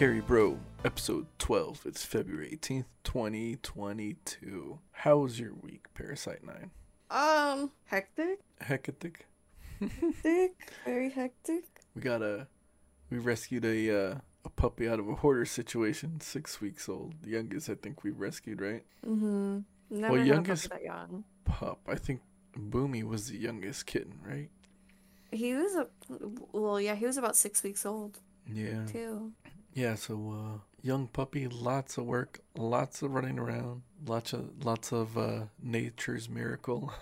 Welcome to Need a Carry Bro, episode 12. It's February 18th, 2022. How was your week, Parasite 9? Um, hectic, Hectic? hectic, very hectic. We got a. We rescued a uh, a puppy out of a hoarder situation, six weeks old. The youngest, I think, we rescued, right? Mm-hmm. Never had youngest- that young. Pup. I think Boomy was the youngest kitten, right? He was a well, yeah, he was about six weeks old Yeah. too. Yeah, so uh young puppy, lots of work, lots of running around, lots of lots of uh nature's miracle,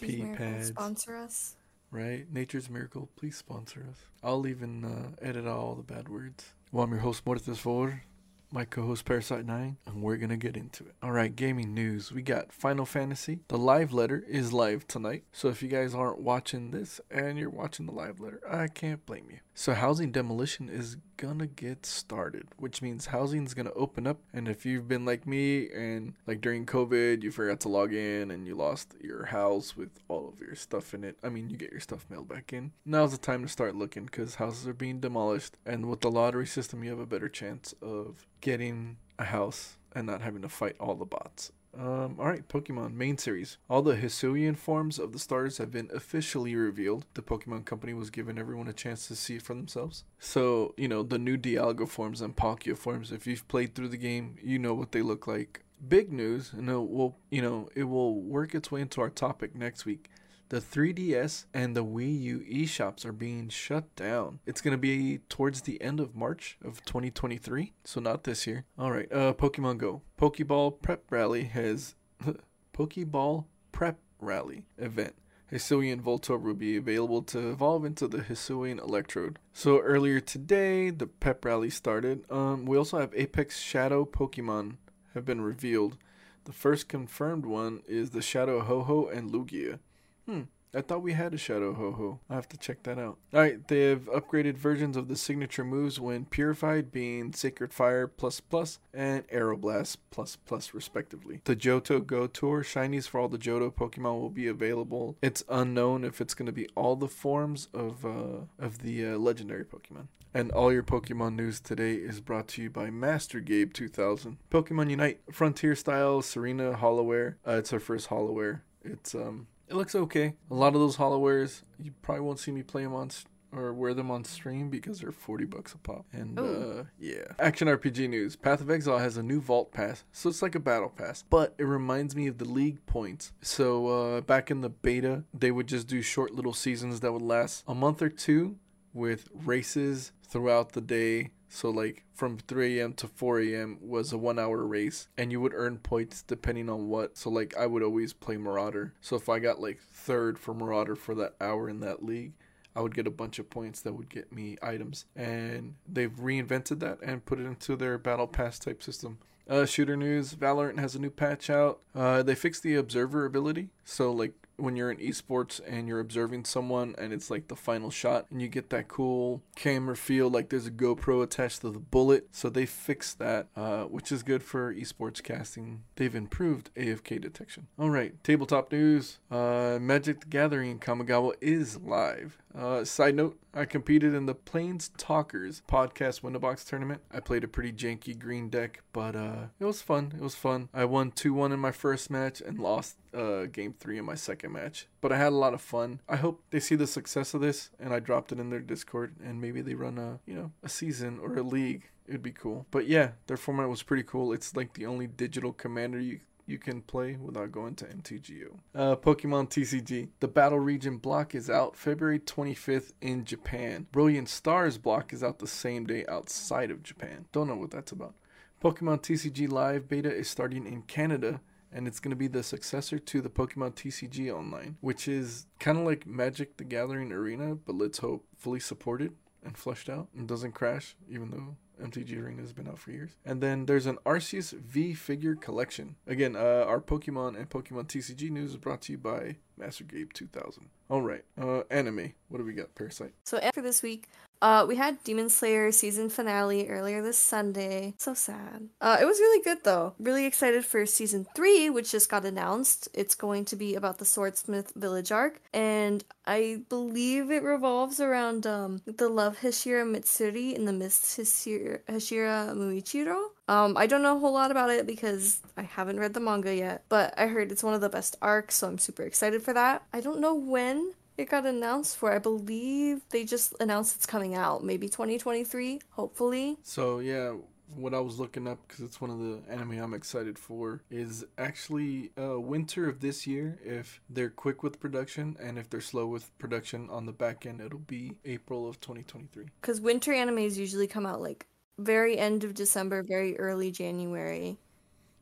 Pee Miracle pads. sponsor us. right? Nature's miracle, please sponsor us. I'll even uh, edit all the bad words. Well, I'm your host Mortis Favor, my co-host Parasite 9, and we're gonna get into it. Alright, gaming news. We got Final Fantasy. The live letter is live tonight. So if you guys aren't watching this and you're watching the live letter, I can't blame you. So housing demolition is gonna get started, which means housing's gonna open up. And if you've been like me and like during COVID, you forgot to log in and you lost your house with all of your stuff in it. I mean, you get your stuff mailed back in. Now's the time to start looking because houses are being demolished. And with the lottery system, you have a better chance of getting a house and not having to fight all the bots. Um, alright, Pokemon main series. All the Hisuian forms of the stars have been officially revealed. The Pokemon Company was giving everyone a chance to see it for themselves. So, you know, the new Dialga forms and Palkia forms, if you've played through the game, you know what they look like. Big news, and it will, you know, it will work its way into our topic next week. The 3DS and the Wii U eShops are being shut down. It's going to be towards the end of March of 2023, so not this year. All right, uh Pokemon Go. Pokeball Prep Rally has Pokeball Prep Rally event. Hisuian Voltorb will be available to evolve into the Hisuian Electrode. So earlier today, the Pep Rally started. Um, we also have Apex Shadow Pokemon have been revealed. The first confirmed one is the Shadow Ho-Oh and Lugia. Hmm, I thought we had a Shadow Ho-Oh. I have to check that out. Alright, they have upgraded versions of the signature moves when purified, being Sacred Fire plus plus and Aeroblast plus plus respectively. The Johto Go Tour shinies for all the Johto Pokemon will be available. It's unknown if it's going to be all the forms of uh, of the uh, legendary Pokemon. And all your Pokemon news today is brought to you by Master Gabe 2000. Pokemon Unite Frontier Style Serena Holowear. Uh, it's our first Holowear. It's um it looks okay. A lot of those Holowears you probably won't see me play them on or wear them on stream because they're 40 bucks a pop. And Ooh. uh yeah. Action RPG news. Path of Exile has a new vault pass. So it's like a battle pass, but it reminds me of the league points. So uh back in the beta, they would just do short little seasons that would last a month or two with races throughout the day. So like from 3 a.m. to 4 a.m. was a one hour race and you would earn points depending on what. So like I would always play Marauder. So if I got like third for Marauder for that hour in that league, I would get a bunch of points that would get me items. And they've reinvented that and put it into their battle pass type system. Uh, shooter news: Valorant has a new patch out. Uh, they fixed the observer ability, so like when you're in esports and you're observing someone and it's like the final shot and you get that cool camera feel like there's a GoPro attached to the bullet. So they fixed that, uh, which is good for esports casting. They've improved AFK detection. All right, tabletop news. Uh, Magic the Gathering in Kamigawa is live. Uh, side note, I competed in the Plains Talkers podcast Window box tournament. I played a pretty janky green deck, but uh, it was fun. It was fun. I won 2 1 in my first match and lost uh, game 3 in my second match. But I had a lot of fun. I hope they see the success of this and I dropped it in their Discord and maybe they run a, you know, a season or a league. It'd be cool. But yeah, their format was pretty cool. It's like the only digital commander you you can play without going to MTGO. Uh, Pokemon TCG. The Battle Region block is out February 25th in Japan. Brilliant Stars block is out the same day outside of Japan. Don't know what that's about. Pokemon TCG Live beta is starting in Canada and it's going to be the successor to the Pokemon TCG Online, which is kind of like Magic the Gathering Arena, but let's hope fully supported and fleshed out and doesn't crash, even though MTG Arena has been out for years. And then there's an Arceus V figure collection. Again, uh, our Pokemon and Pokemon TCG news is brought to you by Master Gabe 2000. All right, uh, anime. What do we got? Parasite. So after this week, Uh, we had Demon Slayer season finale earlier this Sunday. So sad. Uh, it was really good though. Really excited for season three, which just got announced. It's going to be about the Swordsmith Village arc, and I believe it revolves around um the love Hashira Mitsuri and the Mist Hashira, Hashira Muichiro. Um, I don't know a whole lot about it because I haven't read the manga yet, but I heard it's one of the best arcs, so I'm super excited for that. I don't know when it got announced for. I believe they just announced it's coming out, maybe 2023, hopefully. So yeah, what I was looking up because it's one of the anime I'm excited for is actually uh, winter of this year. If they're quick with production and if they're slow with production on the back end, it'll be April of 2023. Because winter animes usually come out like very end of December, very early January.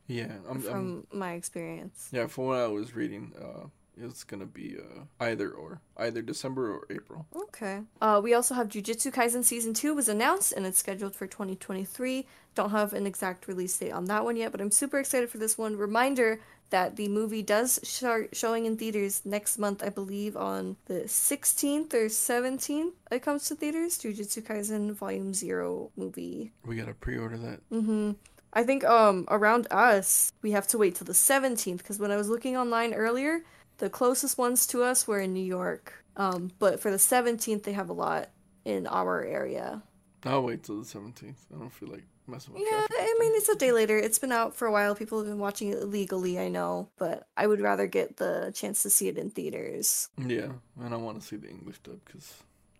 Yeah, I'm, from I'm, my experience. Yeah, from what I was reading, uh, it's gonna be uh, either or, either December or April. Okay. Uh, we also have Jujutsu Kaisen season two was announced and it's scheduled for 2023. Don't have an exact release date on that one yet, but I'm super excited for this one. Reminder that the movie does start showing in theaters next month, I believe, on the 16th or 17th. It comes to theaters. Jujutsu Kaisen Volume Zero movie. We gotta pre-order that. Mm-hmm. I think um around us we have to wait till the 17th because when I was looking online earlier, the closest ones to us were in New York. Um, but for the 17th, they have a lot in our area. I'll wait till the 17th. I don't feel like messing with Yeah, I mean, it's a day later. It's been out for a while. People have been watching it illegally, I know. But I would rather get the chance to see it in theaters. Yeah, and I want to see the English dub because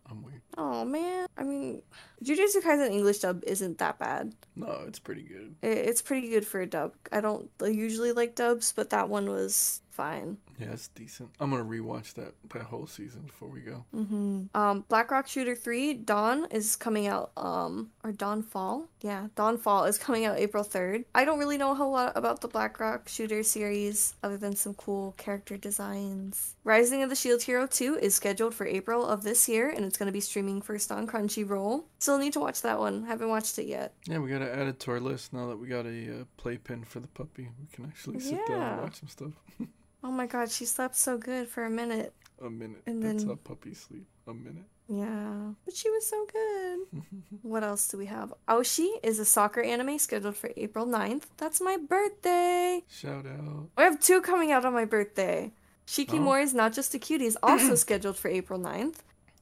I'm weird. Oh, man. I mean, Jujutsu Kaisen English dub isn't that bad. No, it's pretty good. It's pretty good for a dub. I don't usually like dubs, but that one was fine. Yeah, it's decent. I'm gonna rewatch that that whole season before we go. Mm-hmm. Um, Black Rock Shooter Three Dawn is coming out. Um, or Dawn Fall. Yeah, Dawn Fall is coming out April third. I don't really know a whole lot about the Black Rock Shooter series other than some cool character designs. Rising of the Shield Hero Two is scheduled for April of this year, and it's gonna be streaming first on Crunchyroll. Still need to watch that one. Haven't watched it yet. Yeah, we gotta add it to our list now that we got a uh, playpen for the puppy. We can actually sit yeah. down and watch some stuff. Oh my god, she slept so good for a minute. A minute. And That's then... how puppies sleep. A minute. Yeah, but she was so good. what else do we have? Oh, Aoashi is a soccer anime scheduled for April 9th. That's my birthday. Shout out. I have two coming out on my birthday. Shikimori oh. is not just a cutie is also scheduled for April 9th.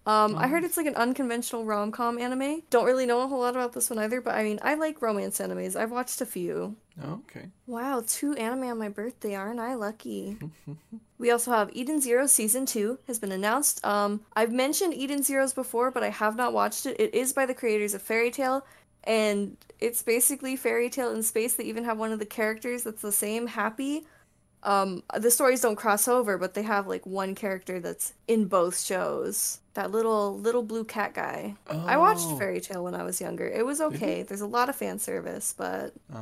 Um, I heard it's like an unconventional rom com anime. Don't really know a whole lot about this one either, but I mean, I like romance animes. I've watched a few. Oh, okay. Wow, two anime on my birthday, aren't I lucky? we also have Eden Zero season two has been announced. Um, I've mentioned Eden Zeros before, but I have not watched it. It is by the creators of Fairy Tail, and it's basically Fairy Tail in space. They even have one of the characters that's the same, Happy um the stories don't cross over but they have like one character that's in both shows. That little little blue cat guy. Oh. i watched oh. fairy tale when i was younger. It was okay. There's a lot of fan service but uh.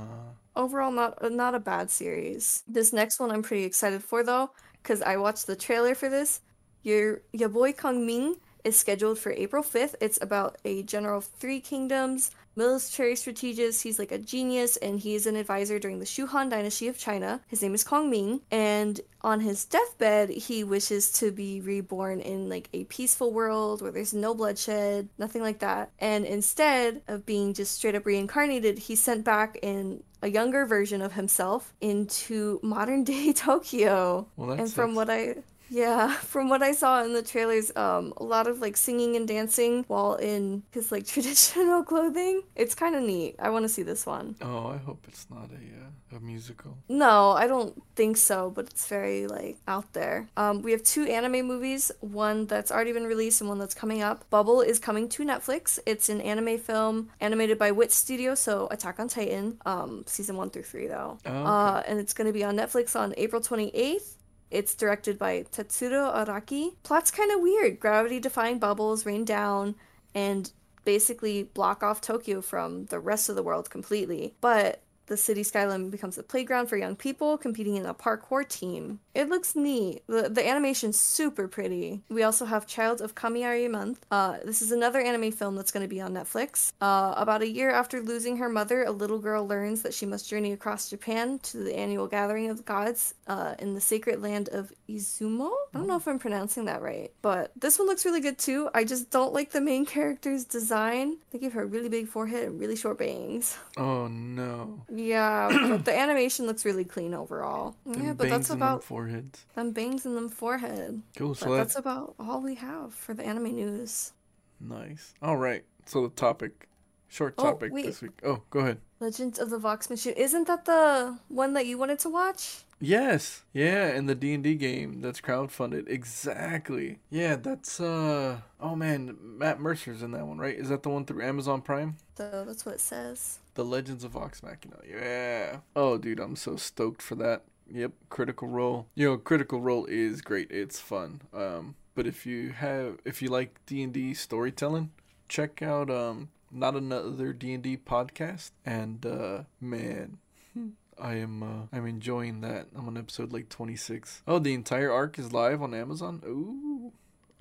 overall not not a bad series. This next one i'm pretty excited for though because i watched the trailer for this. Your your boy kong ming is scheduled for april 5th it's about a general of three kingdoms military strategist. He's like a genius and he's an advisor during the Shu Han dynasty of China. His name is Kong Ming. And on his deathbed, he wishes to be reborn in like a peaceful world where there's no bloodshed, nothing like that. And instead of being just straight up reincarnated, he's sent back in a younger version of himself into modern day Tokyo. Well, and from what I yeah, from what I saw in the trailers, um, a lot of like singing and dancing while in his like traditional clothing. It's kind of neat. I want to see this one. Oh, I hope it's not a uh, a musical. No, I don't think so. But it's very like out there. Um, we have two anime movies. One that's already been released and one that's coming up. Bubble is coming to Netflix. It's an anime film animated by Wit Studio, so Attack on Titan. Um, season one through three though. Oh, okay. Uh, and it's gonna be on Netflix on April twenty eighth. It's directed by Tetsuro Araki. Plot's kind of weird. Gravity defying bubbles rain down and basically block off Tokyo from the rest of the world completely. But The city skyline becomes a playground for young people competing in a parkour team. It looks neat. The, the animation's super pretty. We also have Child of Kamiari Month. Uh, this is another anime film that's going to be on Netflix. Uh, about a year after losing her mother, a little girl learns that she must journey across Japan to the annual gathering of the gods uh, in the sacred land of Izumo. I don't know if I'm pronouncing that right, but this one looks really good too. I just don't like the main character's design. They give her a really big forehead and really short bangs. Oh no. Yeah, but the animation looks really clean overall. Them yeah, but that's and about foreheads. them bangs in them forehead. Cool. So that's that's about all we have for the anime news. nice. All right. So the topic, short Oh, topic wait. this week. Oh, go ahead. Legends of the Vox Machina. Isn't that the one that you wanted to watch? Yes. Yeah, and the D and D game that's crowdfunded. Exactly. Yeah, that's uh. Oh man, Matt Mercer's in that one, right? Is that the one through Amazon Prime? So that's what it says. The Legends of Vox Machina. Yeah. Oh, dude, I'm so stoked for that. Yep, Critical Role. You know, Critical Role is great. It's fun. Um, but if you have, if you like D and D storytelling, check out um, not another D and D podcast. And uh, man, I am uh, I'm enjoying that. I'm on episode like 26. Oh, the entire arc is live on Amazon. Ooh.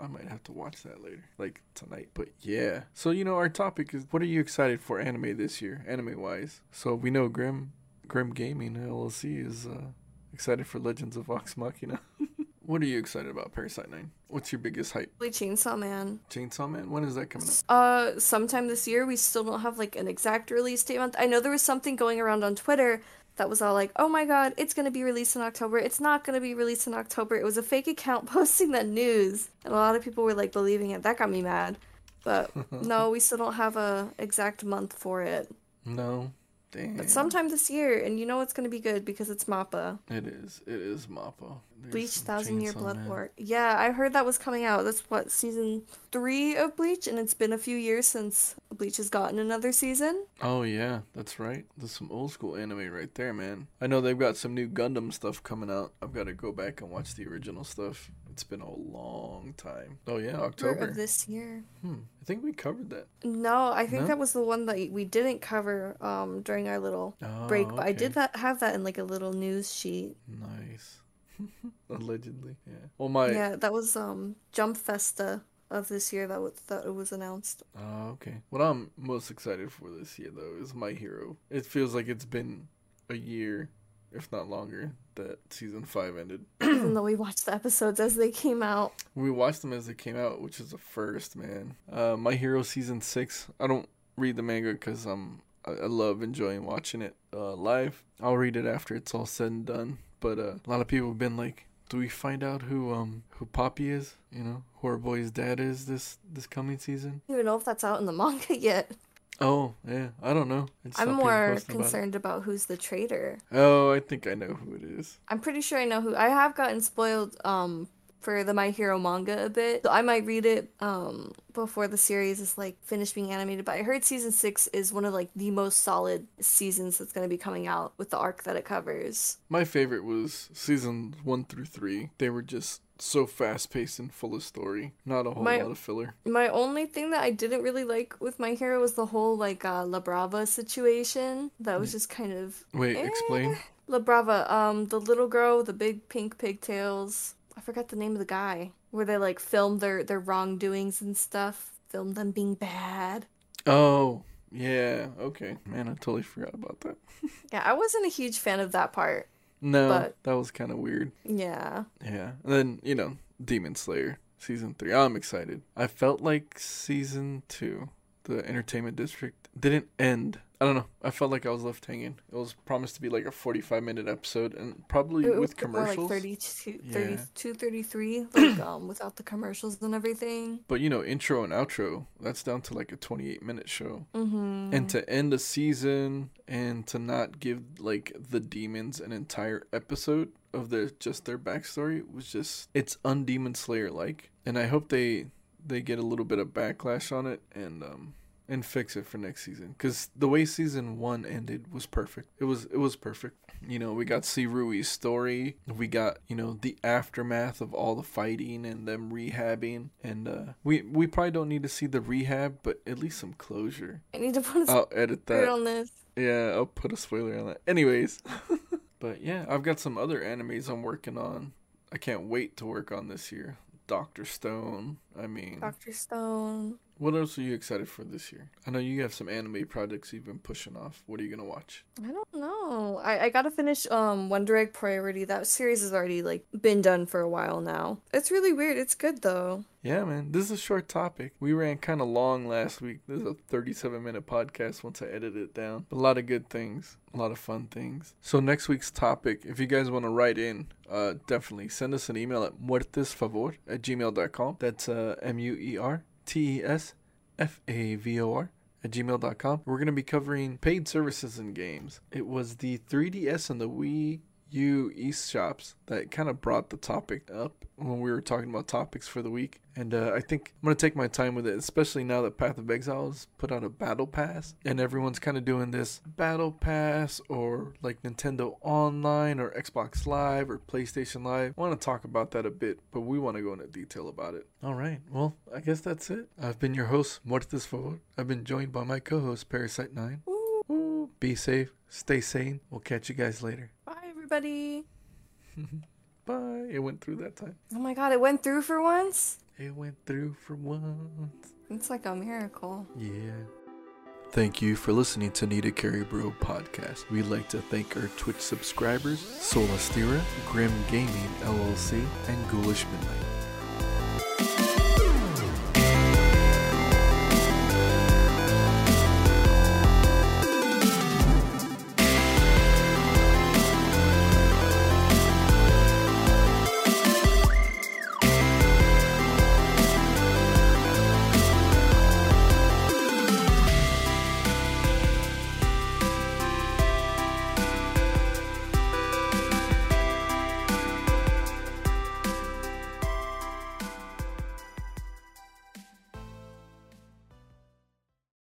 I might have to watch that later, like tonight. But yeah. So you know, our topic is what are you excited for anime this year, anime wise? So we know Grim, Grim Gaming LLC is uh, excited for Legends of Vox Machina. what are you excited about, Parasite Nine? What's your biggest hype? Really Chainsaw Man. Chainsaw Man. When is that coming up? Uh, sometime this year. We still don't have like an exact release date month. I know there was something going around on Twitter that was all like, "Oh my god, it's gonna be released in October. It's not gonna be released in October." It was a fake account posting that news, and a lot of people were like believing it. That got me mad. But no, we still don't have a exact month for it. No. But sometime this year, and you know it's gonna be good because it's Mappa. It is. It is Mappa. There's Bleach Thousand Year Blood. War. Yeah, I heard that was coming out. That's what season three of Bleach, and it's been a few years since Bleach has gotten another season. Oh yeah, that's right. There's some old school anime right there, man. I know they've got some new Gundam stuff coming out. I've got to go back and watch the original stuff. It's been a long time. Oh yeah, October October. of this year. Hmm. I think we covered that. No, I think No? that was the one that we didn't cover um during our little Oh, break, but I did that have that in like a little news sheet. Nice. Allegedly, yeah. Well, my. Yeah, that was um Jump Festa of this year that was that it was announced. Oh, okay. What I'm most excited for this year, though, is My Hero. It feels like it's been a year, if not longer, that season five ended. Even though we watched the episodes as they came out. We watched them as they came out, which is a first, man. Uh, My Hero season six. I don't read the manga because I'm I, I love enjoying watching it uh, live. I'll read it after it's all said and done. But uh, a lot of people have been like, "Do we find out who um who Poppy is? You know, who our boy's dad is this this coming season?" I don't even know if that's out in the manga yet. Oh yeah, I don't know. I just saw I'm more posting about concerned about who's the traitor. Oh, I think I know who it is. I'm pretty sure I know who. I have gotten spoiled um for the My Hero manga a bit. So I might read it um before the series is like finished being animated. But I heard season six is one of like the most solid seasons that's going to be coming out with the arc that it covers. My favorite was season one through three. They were just so fast paced and full of story. Not a whole My- lot of filler. My only thing that I didn't really like with My Hero was the whole like uh, La Brava situation. That was just kind of Wait, Eh. explain. La Brava. Um, the little girl, with the big pink pigtails. I forgot the name of the guy. Where they like filmed their their wrongdoings and stuff. Filmed them being bad. Oh, yeah. Okay. Man, I totally forgot about that. Yeah, I wasn't a huge fan of that part. No, But- that was kind of weird. Yeah. Yeah. And then, you know, Demon Slayer season three. I'm excited. I felt like season two, the entertainment district, didn't end. I don't know. I felt like I was left hanging. It was promised to be like a 45 minute episode and probably It with commercials. like 32, Yeah. 33, like um without the commercials and everything. But you know, intro and outro, that's down to like a 28 minute show. Mm-hmm. And to end a season and to not give like the demons an entire episode of their just their backstory was just it's undemon slayer like. And I hope they they get a little bit of backlash on it and um and fix it for next season. Cause the way season one ended was perfect. It was it was perfect. You know, we got see Rui's story. We got you know the aftermath of all the fighting and them rehabbing. And uh, we we probably don't need to see the rehab, but at least some closure. I need to put a I'll edit spoiler that. on this. Yeah, I'll put a spoiler on that. Anyways, but yeah, I've got some other animes I'm working on. I can't wait to work on this year. Doctor Stone. I mean, Doctor Stone. What else are you excited for this year? I know you have some anime projects you've been pushing off. What are you gonna watch? I don't know. I, I gotta finish um Wonder Egg Priority. That series has already like been done for a while now. It's really weird. It's good though. Yeah, man, this is a short topic. We ran kind of long last week. This is a 37 minute podcast once I edit it down. A lot of good things, a lot of fun things. So, next week's topic, if you guys want to write in, uh, definitely send us an email at muertesfavor at gmail.com. That's uh, M U E R T E S F A V O R at gmail.com. We're going to be covering paid services and games. It was the 3DS and the Wii U Shops that kind of brought the topic up when we were talking about topics for the week. And uh, I think I'm going to take my time with it, especially now that Path of Exile has put out a Battle Pass. And everyone's kind of doing this Battle Pass or like Nintendo Online or Xbox Live or PlayStation Live. I want to talk about that a bit, but we want to go into detail about it. All right. Well, I guess that's it. I've been your host, Mortis Favor. I've been joined by my co host, Parasite9. Ooh, Ooh, Be safe, stay sane. We'll catch you guys later. Bye everybody. Bye. It went through that time. Oh my god, it went through for once. It went through for once. It's like a miracle. Yeah. Thank you for listening to Need a Carry Bro podcast. We'd like to thank our Twitch subscribers, Solastira, Grim Gaming LLC, and Ghoulish Midnight.